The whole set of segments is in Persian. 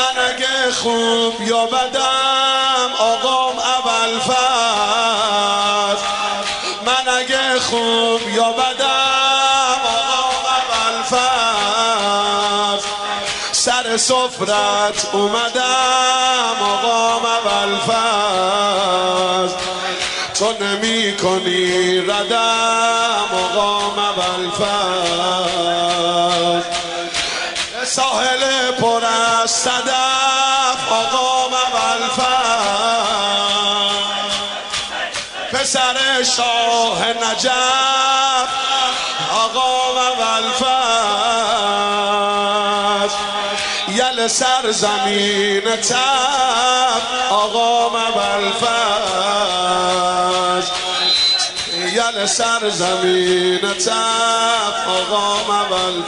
من اگه خوب یا بدم آقام اول فرد. من اگه خوب یا بدم آقام اول فرد. سر سفرت اومدم آقام اول فرد. تو نمی کنی ردم آقام اول فرد. ساحل پر از صدف اول پسر شاه نجف آقام اول یل سر زمین تب آقام اول سر زمین تب آقام اول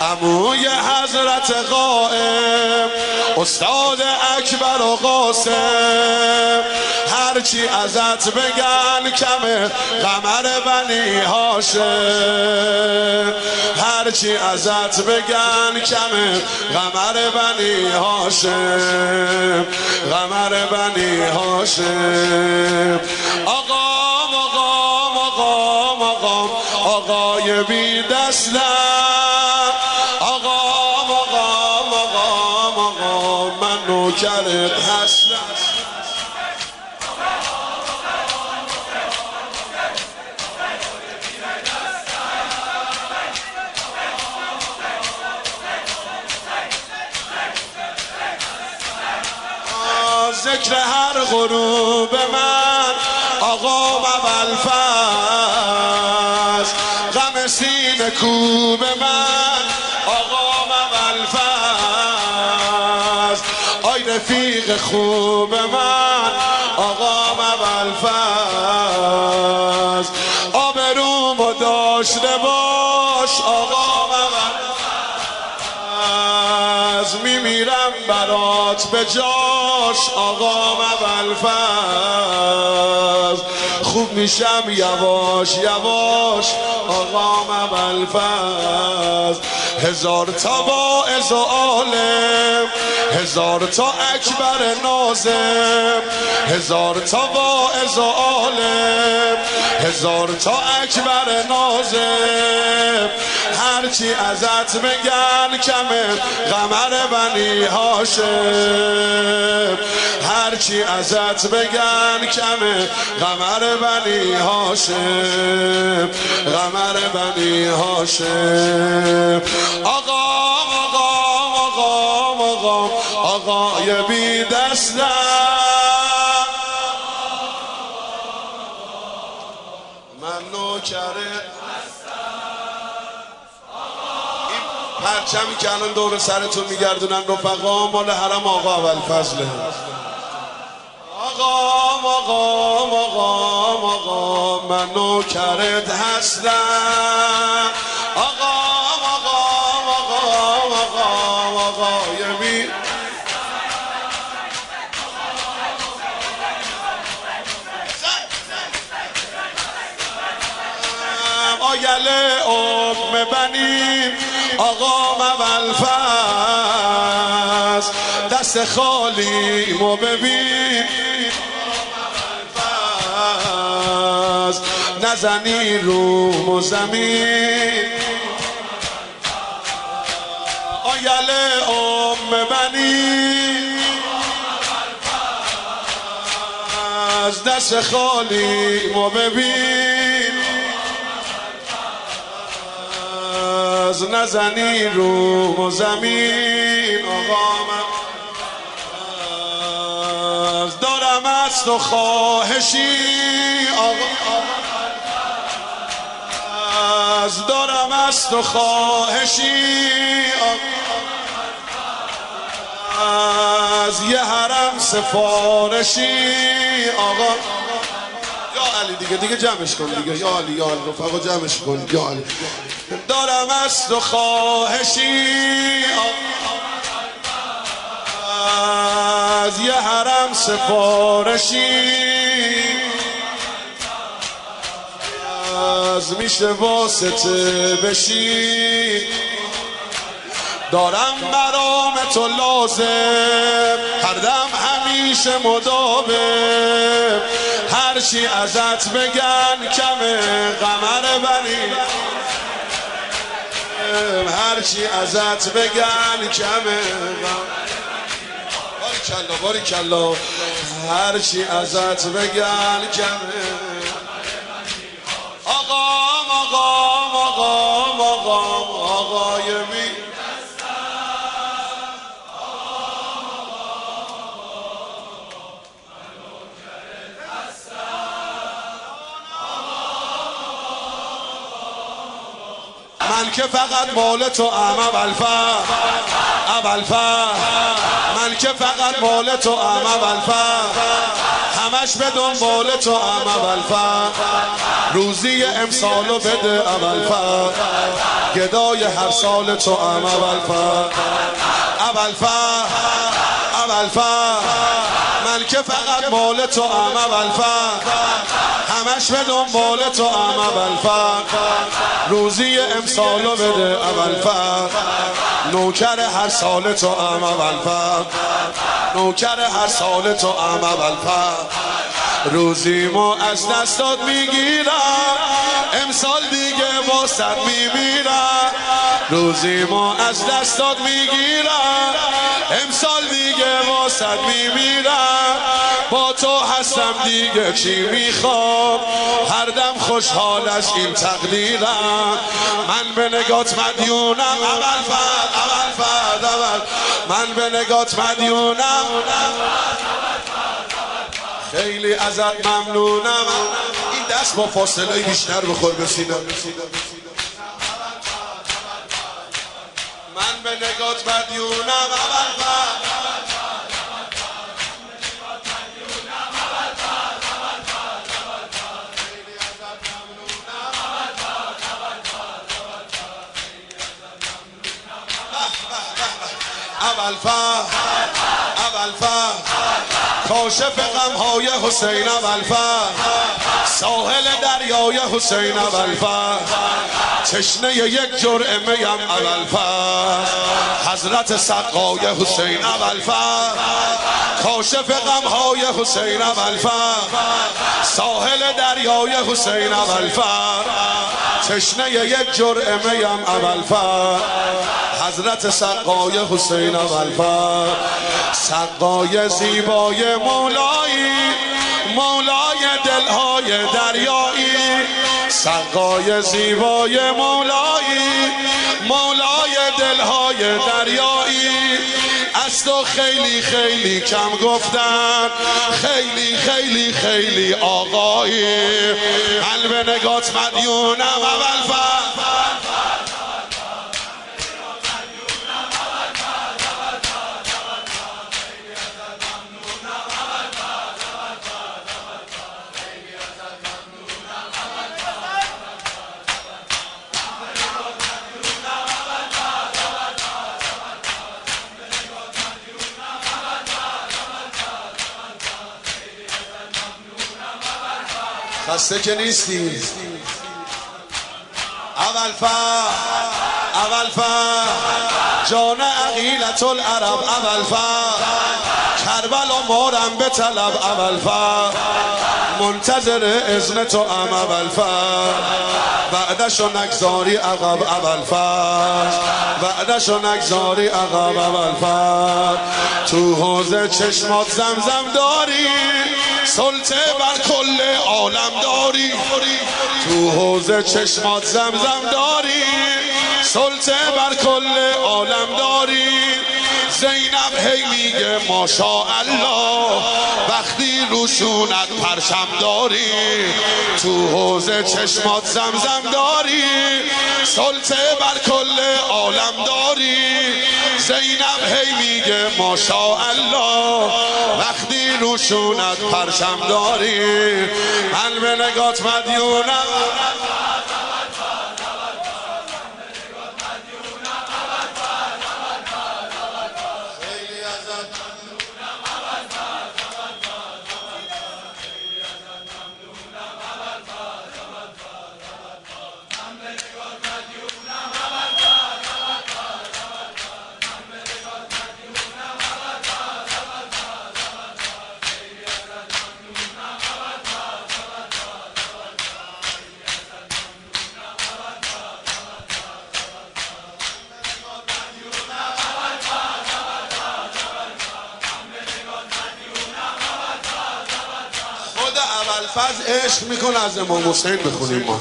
اموی حضرت قائم استاد اکبر و قاسم. هرچی ازت بگن کمه قمر بنی هاشم. هرچی ازت بگن کمه قمر بنی هاشم. قمر بنی هاشم. آقا آقا آقا آقا آقای بی دستم ذکر هر غروب من آقا اول فز غم سینه کوب من آقا اول آی رفیق خوب من آقا اول فز آبرومو داشته باش برات به جاش آقا اول فز خوب میشم یواش یواش آقا اول فز هزار تا با و عالم هزار تا اکبر نازم هزار تا واعظ و عالم. هزار تا اکبر نازم هرچی ازت بگن کمه غمر بنی هاشم. هرچی ازت بگن کمه غمر بنی هاشم. غمر بنی هاشم. آقا آقای بی دستم پرچمی که الان دور سرتون میگردونن رفقا مال حرم آقا اول فضله. آقا آقا آقا آقا من نوکرت هستم آقا آقا آقا آقا آقای بی آیل ام بنیم آقا اول فز دست خالی مو ببین. نزنی رو زمین. آیل ام بنیم از دست خالی مو ببین. از نزنی رو زمین. آقا من دارم از تو خواهشی. آقا از دارم از تو خواهشی. از یه حرم سفارشی. آقا یا علی دیگه دیگه جمعش کن دیگه. یا علی یا علی رفقا جمعش کن. یا علی. دارم از تو خواهشی. از یه حرم سفارشی. از میشه واسطه بشی. دارم برام تو لازم. هر دم همیشه مداوم. هرچی ازت بگن کمه قمر بری. هرچی ازت بگن کمه باری کلا باری کلا. هرچی ازت بگن کمه آقا آقا آقا آقا آقای می من که فقط مال تو ام ابلفر ابلفر من که فقط مال تو ام ابلفر همش به دنبال تو ام ابلفر روزی امسالو بده ابلفر گدای هر سال تو ام ابلفر ابلفر ابلفر من که فقط مال تو ام ابلفر همش به دنبال تو ام ابلفر روزی امسالو بده ابلفر نوکر هر سال تو ام ابلفر نوکر هر سال تو ام ابلفر روزی ما از دستات می‌گیرم. امسال دیگه واسط میمیرم. روزی ما از دستات می‌گیرم. امسال دیگه واسط میمیرم. با تو هستم دیگه چی می‌خوام؟ هر دم خوشحال از این تقدیرم. من به نگات مدیونم. اول فرد اول فرد اول من به نگات مدیونم. خیلی ازت ممنونم. این دست با فاصله بیشتر بخور به سینم من به نگات مدیونم ابالفضل کاشف غمهای حسین ابالفضل ساحل دریای حسین ابالفضل تشنه یک جرعه میم ابالفضل حضرت سقای حسین ابالفضل کاشف غمهای حسین ابالفضل ساحل دریای حسین ابالفضل تشنه یک جرعه میم ابالفضل حضرت سقای حسین اولفر سقای زیبای مولایی مولای دلهای دریایی سقای زیبای مولایی مولای دلهای دریایی. تو خیلی خیلی کم گفتن. خیلی خیلی خیلی آقایی. قلب نگات مدیونم اول فر خسته که نیستی. ابالفضل ابالفضل جان عقیلت العرب ابالفضل کربلا مارم بطلب ابالفضل منتظر اذن تو ام ابالفضل بعدشو نگذاری عقب ابالفضل بعدشو نگذاری عقب اول فر تو حوض چشمات زمزم داری. سلطه بر کل عالم داری. تو حوزه چشمات زمزم داری. سلطه بر کل عالم داری. زینب هی میگه ماشاءالله وقتی روشونت پرشم داری تو حوزه چشمات زمزم داری سلطه بر کل عالم داری. زینب هی میگه ماشاءالله وقتی روشونت پرشم داری به نگات مدیونم. ابوالفضل عشق می‌کنه از امام حسین بخونیم ما.